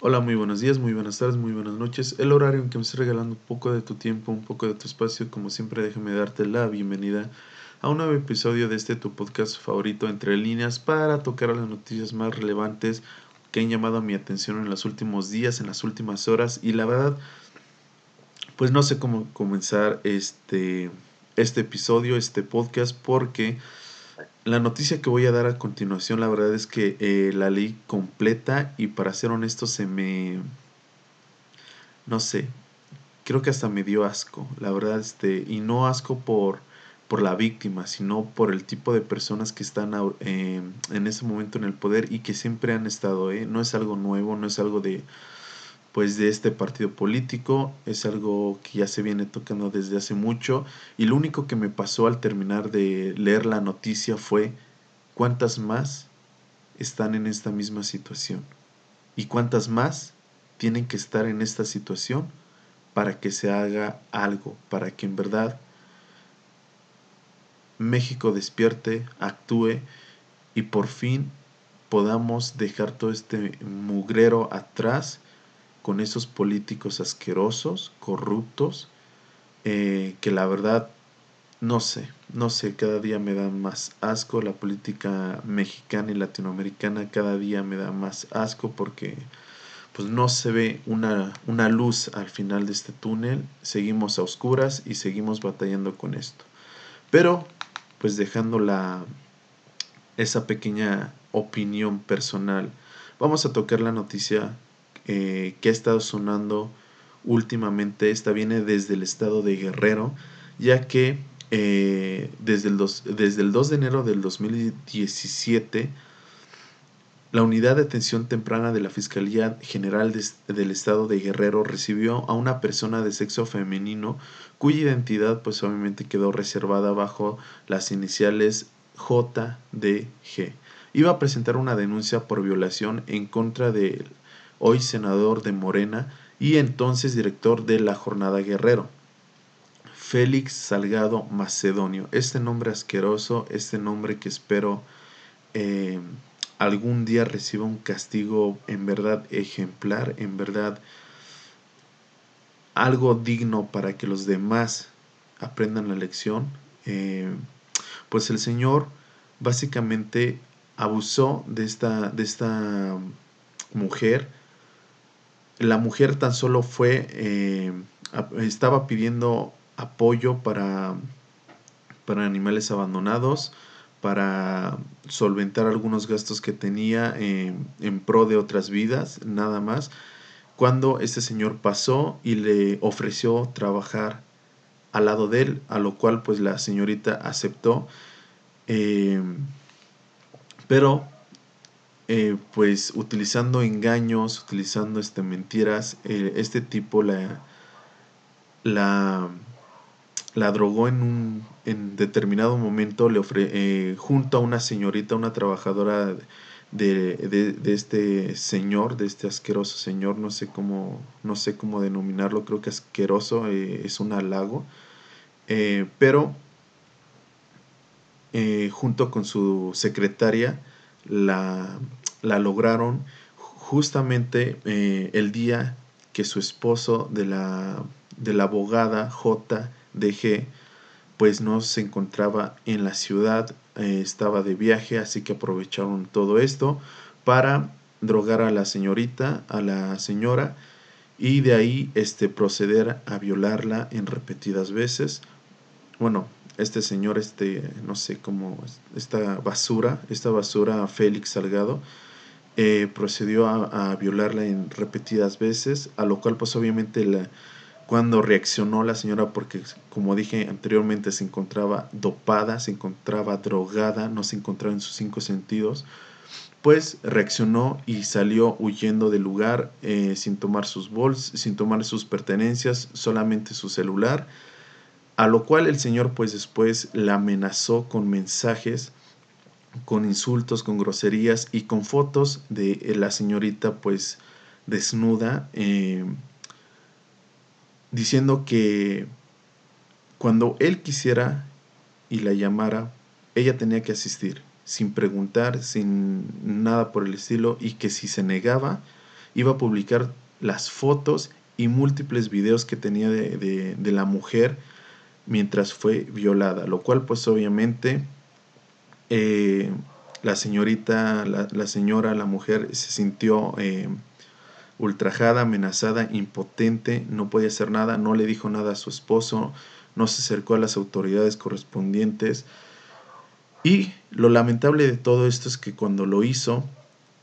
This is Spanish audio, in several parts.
Hola, muy buenos días, muy buenas tardes, muy buenas noches. El horario en que me estoy regalando un poco de tu tiempo, un poco de tu espacio, como siempre déjame darte la bienvenida a un nuevo episodio de este tu podcast favorito entre líneas para tocar las noticias más relevantes que han llamado mi atención en los últimos días, en las últimas horas y la verdad pues no sé cómo comenzar este este episodio, este podcast porque la noticia que voy a dar a continuación, la verdad es que eh, la leí completa y para ser honesto se me... No sé, creo que hasta me dio asco, la verdad, este, y no asco por, por la víctima, sino por el tipo de personas que están eh, en ese momento en el poder y que siempre han estado, ¿eh? no es algo nuevo, no es algo de, pues de este partido político, es algo que ya se viene tocando desde hace mucho. Y lo único que me pasó al terminar de leer la noticia fue cuántas más están en esta misma situación y cuántas más tienen que estar en esta situación para que se haga algo, para que en verdad México despierte, actúe y por fin podamos dejar todo este mugrero atrás con esos políticos asquerosos, corruptos, eh, que la verdad, no sé, no sé, cada día me da más asco la política mexicana y latinoamericana, cada día me da más asco porque pues no se ve una, una luz al final de este túnel, seguimos a oscuras y seguimos batallando con esto. Pero, pues dejando la, esa pequeña opinión personal, vamos a tocar la noticia eh, que ha estado sonando últimamente. Esta viene desde el estado de Guerrero, ya que eh, desde, el desde el 2 de enero del 2017, la Unidad de Atención Temprana de la Fiscalía General del Estado de Guerrero recibió a una persona de sexo femenino cuya identidad pues obviamente quedó reservada bajo las iniciales JDG. Iba a presentar una denuncia por violación en contra de hoy senador de Morena y entonces director de la Jornada Guerrero. Félix Salgado Macedonio. Este nombre asqueroso, este nombre que espero eh, algún día reciba un castigo en verdad ejemplar, en verdad algo digno para que los demás aprendan la lección. Eh, pues el Señor básicamente abusó de esta, de esta mujer la mujer tan solo fue, eh, estaba pidiendo apoyo para, para animales abandonados, para solventar algunos gastos que tenía en pro de otras vidas, nada más, cuando este señor pasó y le ofreció trabajar al lado de él, a lo cual pues la señorita aceptó, eh, pero eh, pues utilizando engaños, utilizando este, mentiras, eh, este tipo la, la, la drogó en un en determinado momento, le ofre, eh, junto a una señorita, una trabajadora de, de, este señor, de este asqueroso señor, no sé cómo, no sé cómo denominarlo, creo que asqueroso es un halago, pero junto con su secretaria, la, lograron justamente eh, el día que su esposo de la, de la abogada JDG pues no se encontraba en la ciudad, eh, estaba de viaje, así que aprovecharon todo esto para drogar a la señorita, a la señora, y de ahí este, proceder a violarla en repetidas veces. Bueno, este señor, este, no sé cómo, esta basura, esta basura Félix Salgado, eh, procedió a, violarla en repetidas veces, a lo cual pues obviamente la, cuando reaccionó la señora, porque como dije anteriormente se encontraba dopada, se encontraba drogada, no se encontraba en sus cinco sentidos, pues reaccionó y salió huyendo del lugar eh, sin tomar sus bolsas, sin tomar sus pertenencias, solamente su celular a lo cual el Señor pues después la amenazó con mensajes, con insultos, con groserías y con fotos de la señorita pues desnuda, eh, diciendo que cuando él quisiera y la llamara, ella tenía que asistir, sin preguntar, sin nada por el estilo, y que si se negaba, iba a publicar las fotos y múltiples videos que tenía de, la mujer mientras fue violada, lo cual pues obviamente eh, la señorita, la, señora, la mujer se sintió eh, ultrajada, amenazada, impotente, no podía hacer nada, no le dijo nada a su esposo, no se acercó a las autoridades correspondientes. Y lo lamentable de todo esto es que cuando lo hizo,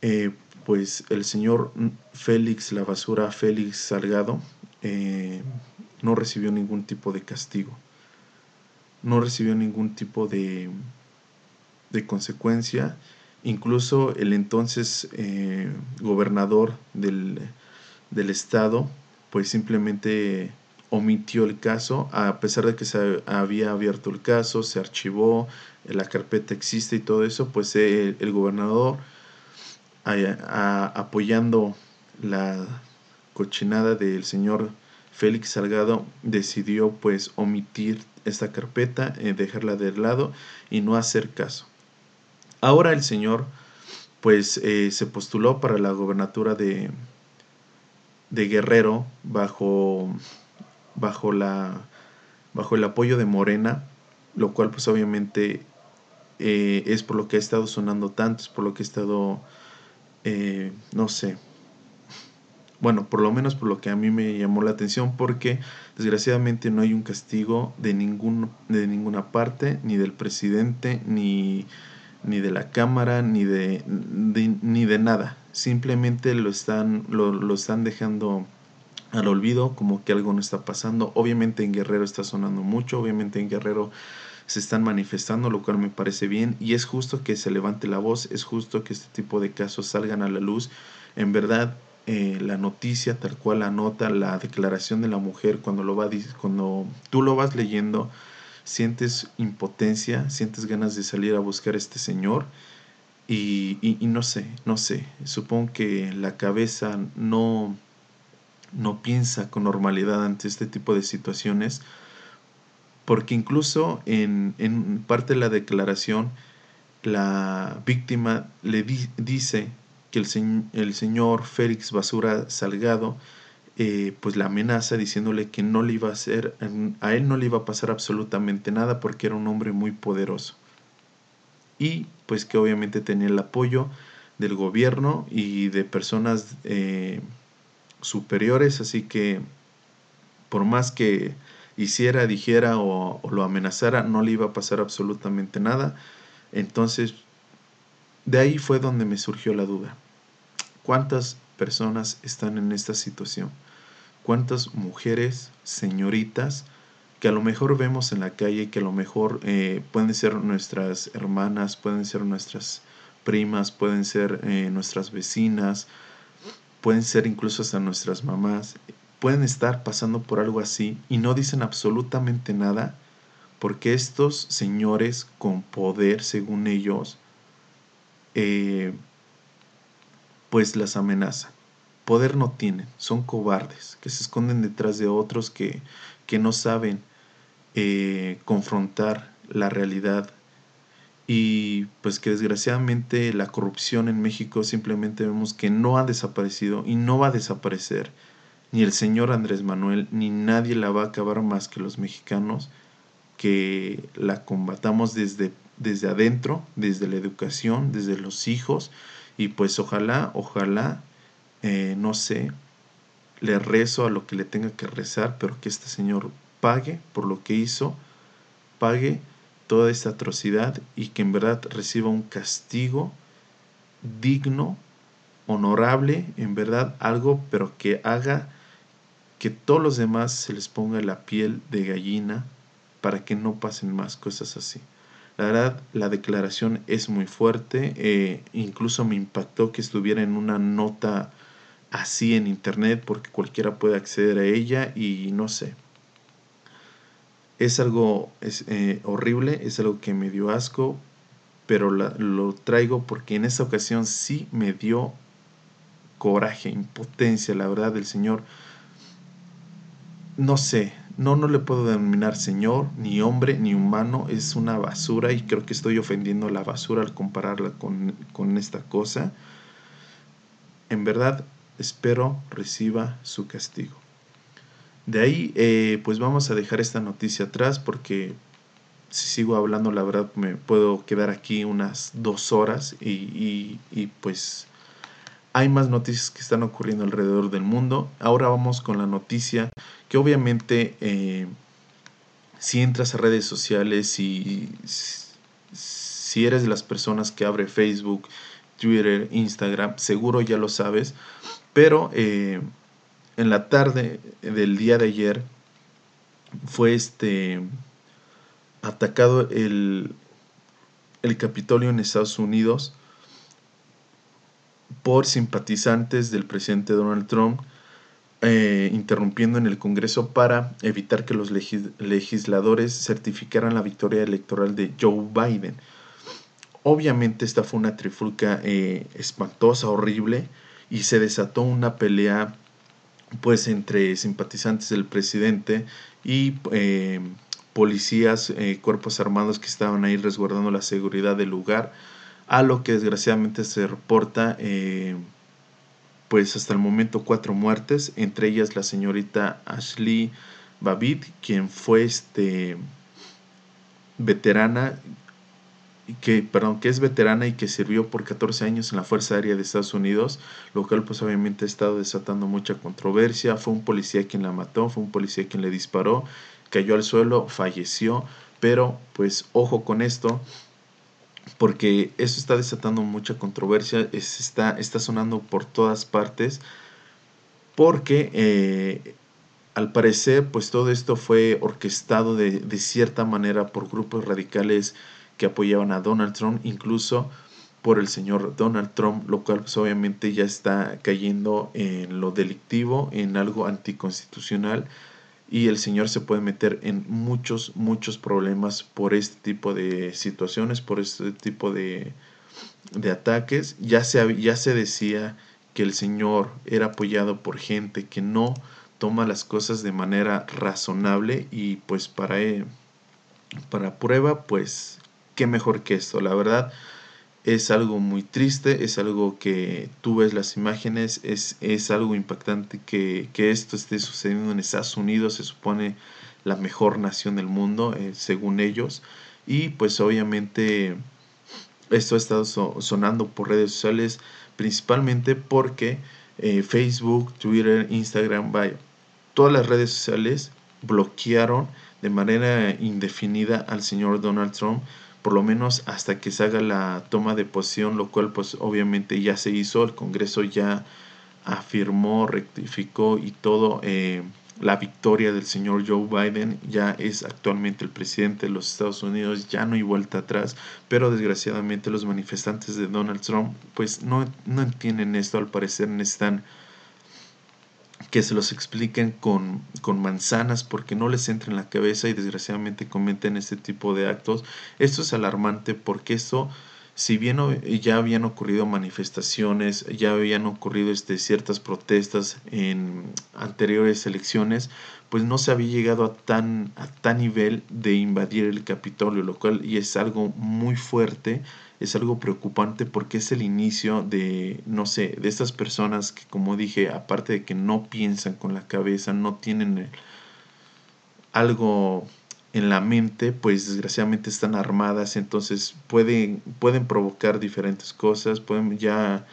eh, pues el señor Félix La Basura, Félix Salgado, no recibió ningún tipo de castigo, no recibió ningún tipo de, de consecuencia. Incluso el entonces eh, gobernador del, del, estado, pues simplemente omitió el caso, a pesar de que se había abierto el caso, se archivó, la carpeta existe y todo eso, pues el gobernador apoyando la cochinada del señor Félix Salgado decidió pues omitir esta carpeta, eh, dejarla de lado y no hacer caso. Ahora el señor pues eh, se postuló para la gobernatura de, de Guerrero bajo, bajo, la, bajo el apoyo de Morena, lo cual pues obviamente eh, es por lo que ha estado sonando tanto, es por lo que ha estado eh, no sé, bueno, por lo menos por lo que a mí me llamó la atención, porque desgraciadamente no hay un castigo de, ningún, de ninguna parte, ni del presidente, ni, ni de la Cámara, ni de, ni de nada. Simplemente lo están, lo, lo están dejando al olvido, como que algo no está pasando. Obviamente en Guerrero está sonando mucho, obviamente en Guerrero se están manifestando, lo cual me parece bien y es justo que se levante la voz, es justo que este tipo de casos salgan a la luz. En verdad, eh, la noticia tal cual la nota, la declaración de la mujer, cuando, lo va, cuando tú lo vas leyendo, sientes impotencia, sientes ganas de salir a buscar a este señor. Y, y, no sé, no sé, supongo que la cabeza no, no piensa con normalidad ante este tipo de situaciones porque incluso en, parte de la declaración la víctima le dice que el, el, señor Félix Basura Salgado eh, pues la amenaza diciéndole que no le iba a hacer, a él no le iba a pasar absolutamente nada porque era un hombre muy poderoso. Y pues que obviamente tenía el apoyo del gobierno y de personas eh, superiores, así que por más que hiciera, dijera o, lo amenazara, no le iba a pasar absolutamente nada. Entonces, de ahí fue donde me surgió la duda. ¿Cuántas personas están en esta situación? ¿Cuántas mujeres, señoritas, que a lo mejor vemos en la calle, que a lo mejor eh, pueden ser nuestras hermanas, pueden ser nuestras primas, pueden ser eh, nuestras vecinas, pueden ser incluso hasta nuestras mamás, pueden estar pasando por algo así y no dicen absolutamente nada porque estos señores con poder, según ellos, eh, pues las amenazan. Poder no tienen, son cobardes, que se esconden detrás de otros que, que no saben eh, confrontar la realidad y pues que desgraciadamente la corrupción en México simplemente vemos que no ha desaparecido y no va a desaparecer ni el señor Andrés Manuel, ni nadie la va a acabar más que los mexicanos, que la combatamos desde, desde adentro, desde la educación, desde los hijos, y pues ojalá, ojalá, eh, no sé, le rezo a lo que le tenga que rezar, pero que este señor pague por lo que hizo, pague toda esta atrocidad y que en verdad reciba un castigo digno, honorable, en verdad algo, pero que haga que todos los demás se les ponga la piel de gallina para que no pasen más cosas así. La verdad, la declaración es muy fuerte, eh, incluso me impactó que estuviera en una nota así en internet porque cualquiera puede acceder a ella y no sé. Es algo eh, horrible, es algo que me dio asco, pero lo traigo porque en esta ocasión sí me dio coraje, impotencia, la verdad, del Señor no sé, no, no le puedo denominar señor, ni hombre, ni humano, es una basura y creo que estoy ofendiendo la basura al compararla con, esta cosa. En verdad, espero reciba su castigo. De ahí, eh, pues vamos a dejar esta noticia atrás porque si sigo hablando, la verdad me puedo quedar aquí unas dos horas y, pues hay más noticias que están ocurriendo alrededor del mundo. Ahora vamos con la noticia que obviamente eh, si entras a redes sociales y si eres de las personas que abre Facebook, Twitter, Instagram, seguro ya lo sabes, pero eh, en la tarde del día de ayer fue este atacado el, el Capitolio en Estados Unidos por simpatizantes del presidente Donald Trump, eh, interrumpiendo en el Congreso para evitar que los legisladores certificaran la victoria electoral de Joe Biden. Obviamente esta fue una trifulca eh, espantosa, horrible, y se desató una pelea pues entre simpatizantes del presidente y eh, policías, cuerpos armados que estaban ahí resguardando la seguridad del lugar, a lo que desgraciadamente se reporta eh, pues hasta el momento cuatro muertes, entre ellas la señorita Ashley Babbitt, quien fue este veterana que, perdón, que es veterana y que sirvió por 14 años en la Fuerza Aérea de Estados Unidos, lo cual pues obviamente ha estado desatando mucha controversia. Fue un policía quien la mató, fue un policía quien le disparó, cayó al suelo, falleció, pero pues ojo con esto, porque eso está desatando mucha controversia, está, está sonando por todas partes, porque eh, al parecer pues todo esto fue orquestado de, de cierta manera por grupos radicales que apoyaban a Donald Trump, incluso por el señor Donald Trump, lo cual pues, obviamente ya está cayendo en lo delictivo, en algo anticonstitucional y el señor se puede meter en muchos, muchos problemas por este tipo de situaciones, por este tipo de, de ataques. Ya se, ya se decía que el señor era apoyado por gente que no toma las cosas de manera razonable y pues para, para prueba pues qué mejor que esto, la verdad. Es algo muy triste, es algo que tú ves las imágenes, es, es algo impactante que, esto esté sucediendo en Estados Unidos, se supone la mejor nación del mundo, eh, según ellos. Y pues obviamente esto ha estado sonando por redes sociales, principalmente porque eh, Facebook, Twitter, Instagram, vaya, todas las redes sociales bloquearon de manera indefinida al señor Donald Trump por lo menos hasta que se haga la toma de posición, lo cual pues obviamente ya se hizo, el Congreso ya afirmó, rectificó y todo eh, la victoria del señor Joe Biden, ya es actualmente el presidente de los Estados Unidos, ya no hay vuelta atrás, pero desgraciadamente los manifestantes de Donald Trump pues no, no entienden esto, al parecer necesitan que se los expliquen con, con, manzanas porque no les entra en la cabeza y desgraciadamente cometen este tipo de actos. Esto es alarmante porque esto, si bien ya habían ocurrido manifestaciones, ya habían ocurrido este, ciertas protestas en anteriores elecciones, pues no se había llegado a tan, a tan nivel de invadir el Capitolio, lo cual y es algo muy fuerte es algo preocupante porque es el inicio de, no sé, de estas personas que como dije, aparte de que no piensan con la cabeza, no tienen algo en la mente, pues desgraciadamente están armadas, entonces pueden, pueden provocar diferentes cosas, pueden ya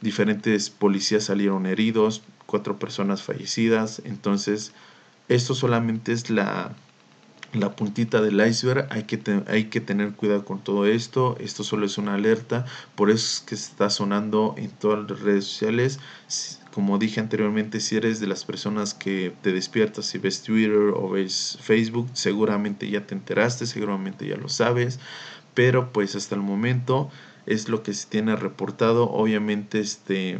diferentes policías salieron heridos, cuatro personas fallecidas, entonces esto solamente es la la puntita del iceberg, hay que, hay que tener cuidado con todo esto, esto solo es una alerta, por eso es que está sonando en todas las redes sociales, como dije anteriormente, si eres de las personas que te despiertas si ves Twitter o ves Facebook, seguramente ya te enteraste, seguramente ya lo sabes, pero pues hasta el momento es lo que se tiene reportado, obviamente este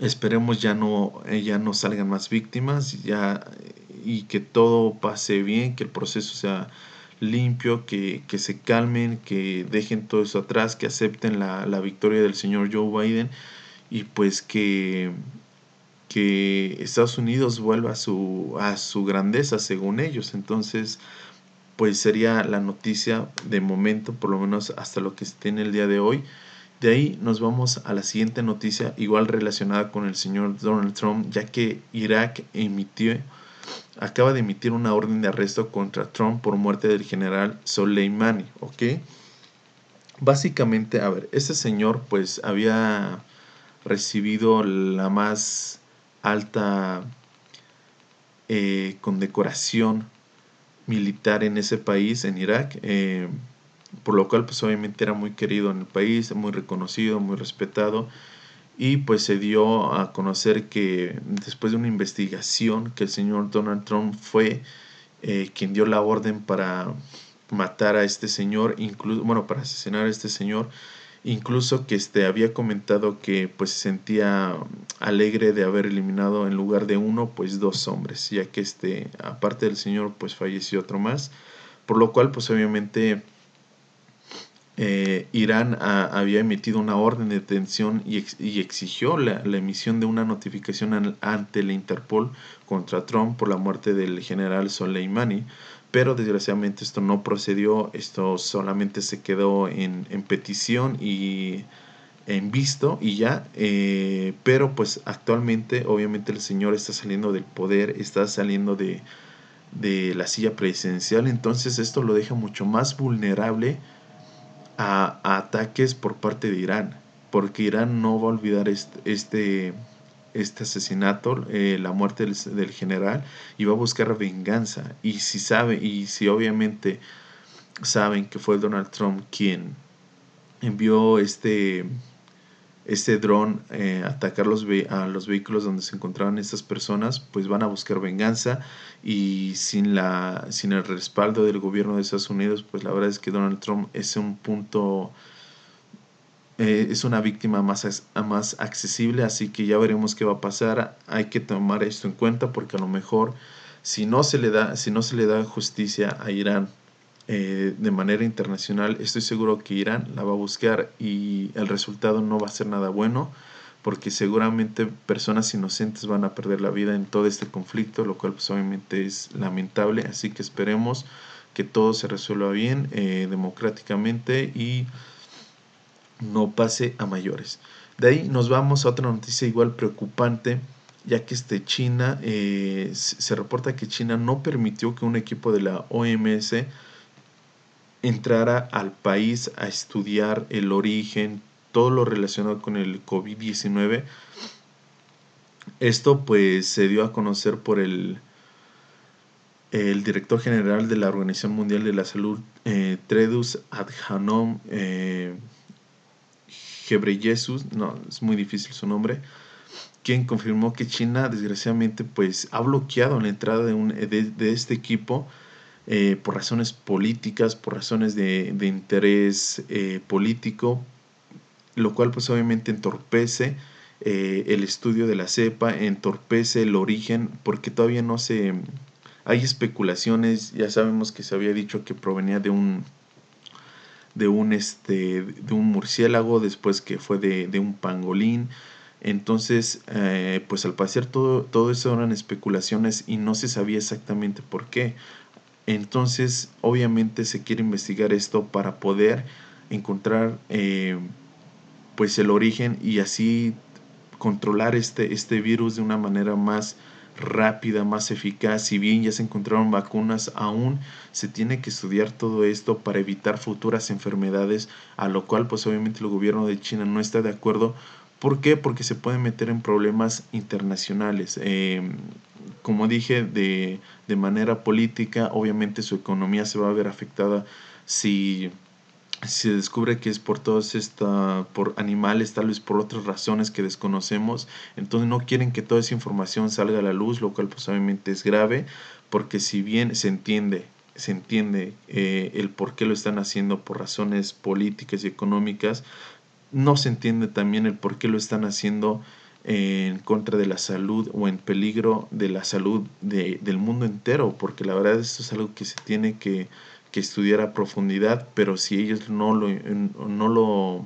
esperemos ya no ya no salgan más víctimas, ya y que todo pase bien, que el proceso sea limpio, que, se calmen, que dejen todo eso atrás, que acepten la, victoria del señor Joe Biden y pues que, que Estados Unidos vuelva a su, a su grandeza según ellos. Entonces, pues sería la noticia de momento, por lo menos hasta lo que esté en el día de hoy. De ahí nos vamos a la siguiente noticia, igual relacionada con el señor Donald Trump, ya que Irak emitió, acaba de emitir una orden de arresto contra Trump por muerte del general Soleimani, ¿ok? Básicamente, a ver, ese señor pues había recibido la más alta eh, condecoración militar en ese país, en Irak, eh, por lo cual pues obviamente era muy querido en el país, muy reconocido, muy respetado y pues se dio a conocer que después de una investigación que el señor Donald Trump fue eh, quien dio la orden para matar a este señor, incluso, bueno, para asesinar a este señor, incluso que este había comentado que pues se sentía alegre de haber eliminado en lugar de uno pues dos hombres ya que este aparte del señor pues falleció otro más por lo cual pues obviamente eh, Irán había emitido una orden de detención y, exigió la, emisión de una notificación ante la Interpol contra Trump por la muerte del general Soleimani pero desgraciadamente esto no procedió, esto solamente se quedó en, petición y en visto y ya, eh, pero pues actualmente obviamente el señor está saliendo del poder, está saliendo de, la silla presidencial, entonces esto lo deja mucho más vulnerable a, ataques por parte de Irán, porque Irán no va a olvidar este este asesinato, eh, la muerte del, general, y va a buscar venganza. Y si sabe, y si obviamente saben que fue Donald Trump quien envió este, este dron eh, atacar los a los vehículos donde se encontraban estas personas, pues van a buscar venganza y sin, la, sin el respaldo del gobierno de Estados Unidos, pues la verdad es que Donald Trump es un punto eh, es una víctima más, más accesible, así que ya veremos qué va a pasar. Hay que tomar esto en cuenta porque a lo mejor si no se le da, si no se le da justicia a Irán eh, de manera internacional, estoy seguro que Irán la va a buscar y el resultado no va a ser nada bueno porque seguramente personas inocentes van a perder la vida en todo este conflicto, lo cual pues obviamente es lamentable, así que esperemos que todo se resuelva bien, eh, democráticamente y no pase a mayores. De ahí nos vamos a otra noticia igual preocupante, ya que este China, eh, se reporta que China no permitió que un equipo de la OMS entrara al país a estudiar el origen, todo lo relacionado con el COVID-19. Esto pues se dio a conocer por el, el director general de la Organización Mundial de la Salud, eh, Tredus Adhanom eh, no, es muy difícil su nombre, quien confirmó que China desgraciadamente pues ha bloqueado la entrada de, un, de, este equipo eh, por razones políticas, por razones de, interés eh, político, lo cual pues obviamente entorpece eh, el estudio de la cepa, entorpece el origen, porque todavía no se... Hay especulaciones, ya sabemos que se había dicho que provenía de un de un, este, de un murciélago, después que fue de, un pangolín. Entonces, pues al parecer todo, todo eso eran especulaciones y no se sabía exactamente por qué. Entonces, obviamente se quiere investigar esto para poder encontrar eh, pues el origen y así controlar este, este virus de una manera más rápida, más eficaz. Si bien ya se encontraron vacunas, aún se tiene que estudiar todo esto para evitar futuras enfermedades, a lo cual pues obviamente el gobierno de China no está de acuerdo. ¿Por qué? Porque se puede meter en problemas internacionales. Em, como dije, de, de manera política, obviamente su economía se va a ver afectada si se descubre que es por todos esta por animales tal vez por otras razones que desconocemos. Entonces no quieren que toda esa información salga a la luz lo cual pues es grave porque si bien se entiende se entiende eh, el por qué lo están haciendo por razones políticas y económicas no se entiende también el por qué lo están haciendo en contra de la salud o en peligro de la salud de, del mundo entero porque la verdad esto es algo que se tiene que que estudiar a profundidad, pero si ellos no lo, no lo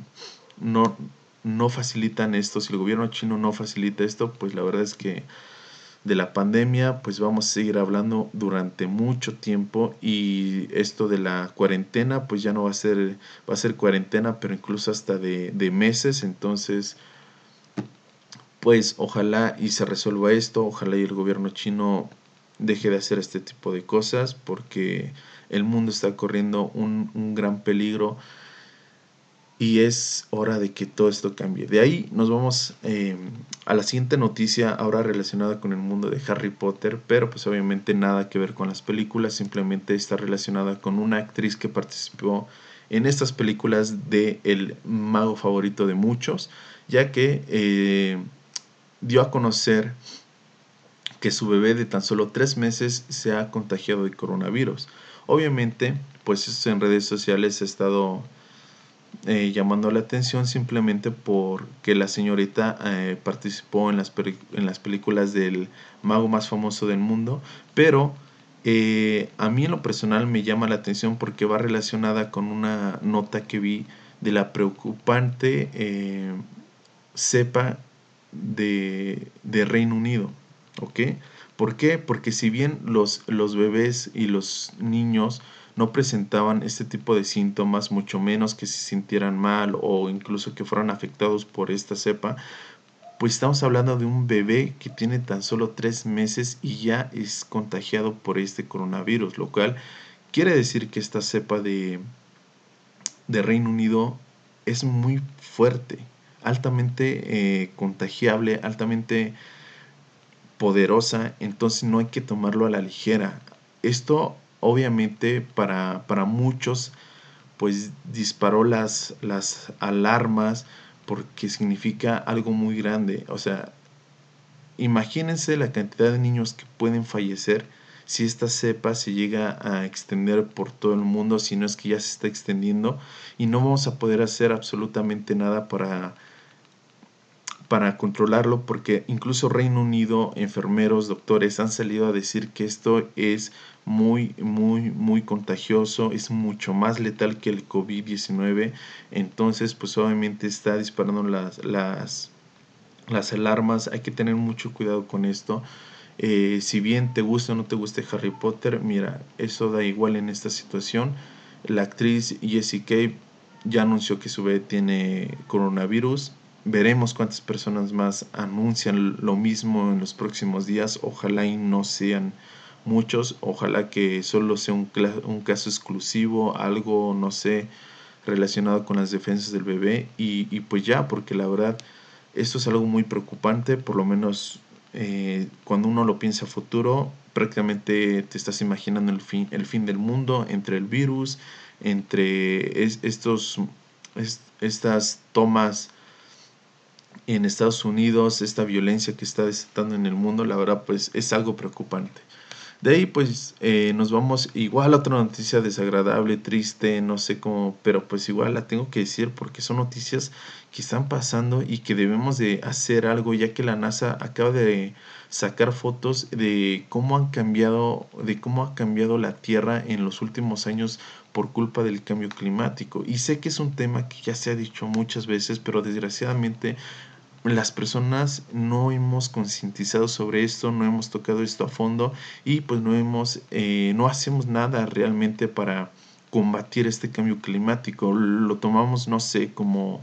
no, no facilitan esto, si el gobierno chino no facilita esto, pues la verdad es que de la pandemia, pues vamos a seguir hablando durante mucho tiempo y esto de la cuarentena, pues ya no va a ser, va a ser cuarentena, pero incluso hasta de, de meses, entonces, pues ojalá y se resuelva esto, ojalá y el gobierno chino deje de hacer este tipo de cosas, porque el mundo está corriendo un, un gran peligro y es hora de que todo esto cambie. De ahí nos vamos eh, a la siguiente noticia, ahora relacionada con el mundo de Harry Potter, pero pues obviamente nada que ver con las películas, simplemente está relacionada con una actriz que participó en estas películas de El mago favorito de muchos, ya que eh, dio a conocer que su bebé de tan solo tres meses se ha contagiado de coronavirus. Obviamente, pues en redes sociales ha estado eh, llamando la atención simplemente porque la señorita eh, participó en las, en las películas del mago más famoso del mundo, pero eh, a mí en lo personal me llama la atención porque va relacionada con una nota que vi de la preocupante cepa de, de, Reino Unido. ¿Ok? ¿Por qué? Porque si bien los, los bebés y los niños no presentaban este tipo de síntomas, mucho menos que se sintieran mal o incluso que fueran afectados por esta cepa, pues estamos hablando de un bebé que tiene tan solo tres meses y ya es contagiado por este coronavirus, lo cual quiere decir que esta cepa de, de Reino Unido es muy fuerte, altamente eh, contagiable, altamente poderosa, entonces no hay que tomarlo a la ligera. Esto obviamente para, para muchos pues disparó las, las alarmas porque significa algo muy grande. O sea, imagínense la cantidad de niños que pueden fallecer si esta cepa se llega a extender por todo el mundo, si no es que ya se está extendiendo y no vamos a poder hacer absolutamente nada para para controlarlo porque incluso Reino Unido, enfermeros, doctores han salido a decir que esto es muy, muy, muy contagioso, es mucho más letal que el COVID-19. Entonces, pues obviamente está disparando las, las, las alarmas. Hay que tener mucho cuidado con esto. Eh, si bien te gusta o no te guste Harry Potter, mira, eso da igual en esta situación. La actriz Jessie Kay ya anunció que su bebé tiene coronavirus. Veremos cuántas personas más anuncian lo mismo en los próximos días. Ojalá y no sean muchos. Ojalá que solo sea un, caso exclusivo, algo, no sé, relacionado con las defensas del bebé. Y, y, pues ya, porque la verdad, esto es algo muy preocupante, por lo menos eh, cuando uno lo piensa a futuro, prácticamente te estás imaginando el fin, el fin del mundo entre el virus, entre estos, estas tomas en Estados Unidos, esta violencia que está desatando en el mundo, la verdad pues es algo preocupante. De ahí pues eh, nos vamos igual a otra noticia desagradable, triste, no sé cómo, pero pues igual la tengo que decir porque son noticias que están pasando y que debemos de hacer algo ya que la NASA acaba de sacar fotos de cómo han cambiado, de cómo ha cambiado la Tierra en los últimos años por culpa del cambio climático. Y sé que es un tema que ya se ha dicho muchas veces, pero desgraciadamente las personas no hemos concientizado sobre esto, no hemos tocado esto a fondo y pues no hemos, eh, no hacemos nada realmente para combatir este cambio climático. Lo tomamos, no sé, como,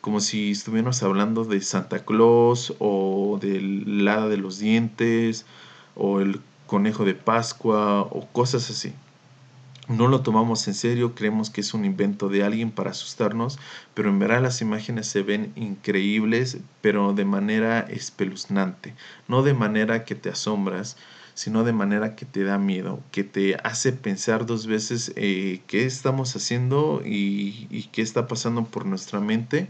como si estuviéramos hablando de Santa Claus o del hada de los dientes o el conejo de Pascua o cosas así no lo tomamos en serio, creemos que es un invento de alguien para asustarnos, pero en verdad las imágenes se ven increíbles, pero de manera espeluznante, no de manera que te asombras, sino de manera que te da miedo, que te hace pensar dos veces eh, qué estamos haciendo y, qué está pasando por nuestra mente,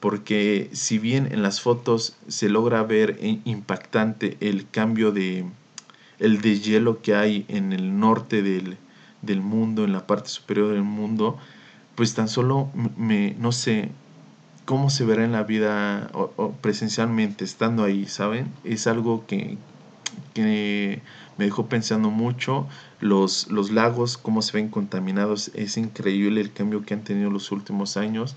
porque si bien en las fotos se logra ver impactante el cambio de el de hielo que hay en el norte del, del mundo, en la parte superior del mundo, pues tan solo me, no sé cómo se verá en la vida o, presencialmente estando ahí, ¿saben? Es algo que, que me dejó pensando mucho. Los, los lagos, cómo se ven contaminados, es increíble el cambio que han tenido los últimos años.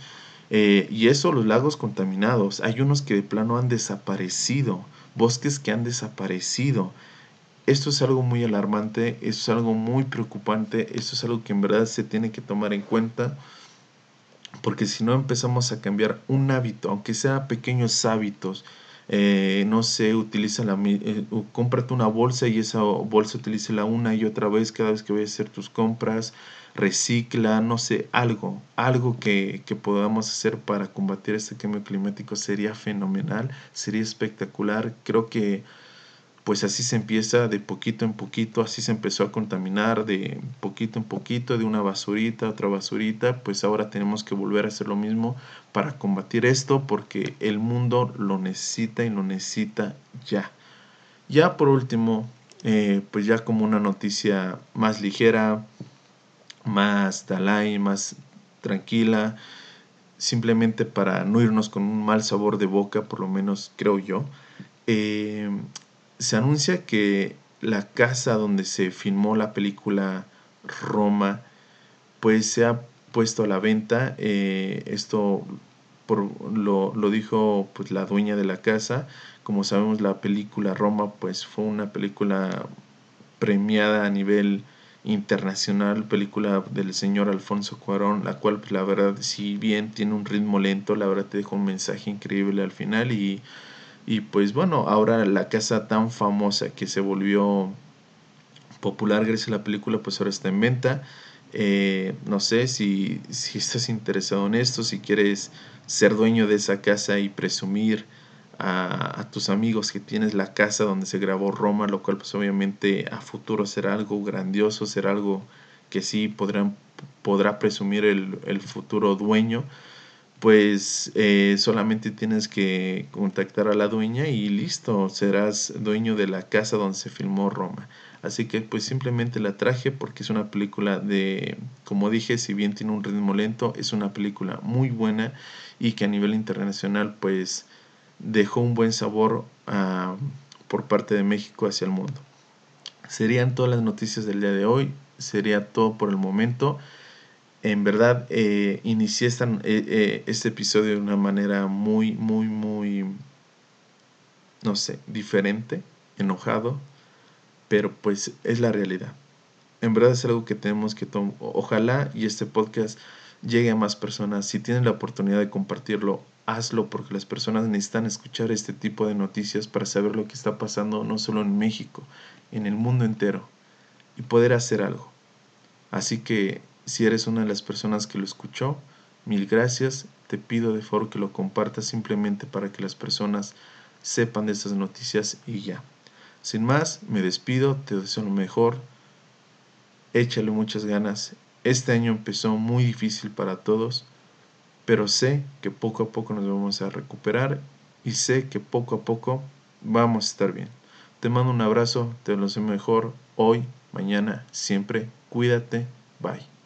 Eh, y eso, los lagos contaminados, hay unos que de plano han desaparecido bosques que han desaparecido. Esto es algo muy alarmante, esto es algo muy preocupante, esto es algo que en verdad se tiene que tomar en cuenta, porque si no empezamos a cambiar un hábito, aunque sea pequeños hábitos, eh, no sé, utiliza la, eh, cómprate una bolsa y esa bolsa la una y otra vez cada vez que vayas a hacer tus compras, recicla, no sé, algo, algo que, que podamos hacer para combatir este cambio climático sería fenomenal, sería espectacular, creo que pues así se empieza de poquito en poquito, así se empezó a contaminar de poquito en poquito, de una basurita a otra basurita, pues ahora tenemos que volver a hacer lo mismo para combatir esto porque el mundo lo necesita y lo necesita ya. Ya por último, eh, pues ya como una noticia más ligera, más Dalai, más tranquila, simplemente para no irnos con un mal sabor de boca, por lo menos creo yo. Eh, se anuncia que la casa donde se filmó la película Roma, pues se ha puesto a la venta. Eh, esto por, lo, lo, dijo pues, la dueña de la casa. Como sabemos, la película Roma pues, fue una película premiada a nivel internacional, película del señor Alfonso Cuarón, la cual pues, la verdad, si bien tiene un ritmo lento, la verdad te deja un mensaje increíble al final y y pues bueno, ahora la casa tan famosa que se volvió popular gracias a la película, pues ahora está en venta. Eh, no sé si, si estás interesado en esto, si quieres ser dueño de esa casa y presumir a, a, tus amigos que tienes la casa donde se grabó Roma, lo cual pues obviamente a futuro será algo grandioso, será algo que sí podrán, podrá presumir el, el futuro dueño pues eh, solamente tienes que contactar a la dueña y listo, serás dueño de la casa donde se filmó Roma. Así que pues simplemente la traje porque es una película de, como dije, si bien tiene un ritmo lento, es una película muy buena y que a nivel internacional pues dejó un buen sabor uh, por parte de México hacia el mundo. Serían todas las noticias del día de hoy, sería todo por el momento en verdad eh, inicié eh, eh, este episodio de una manera muy, muy, muy, no sé, diferente, enojado, pero pues es la realidad. En verdad es algo que tenemos que tomar. Ojalá y este podcast llegue a más personas. Si tienen la oportunidad de compartirlo, hazlo porque las personas necesitan escuchar este tipo de noticias para saber lo que está pasando no solo en México, en el mundo entero y poder hacer algo. Así que si eres una de las personas que lo escuchó, mil gracias. Te pido de favor que lo compartas simplemente para que las personas sepan de estas noticias y ya. Sin más, me despido, te deseo lo mejor. Échale muchas ganas. Este año empezó muy difícil para todos, pero sé que poco a poco nos vamos a recuperar y sé que poco a poco vamos a estar bien. Te mando un abrazo, te lo mejor hoy, mañana, siempre. Cuídate. Bye.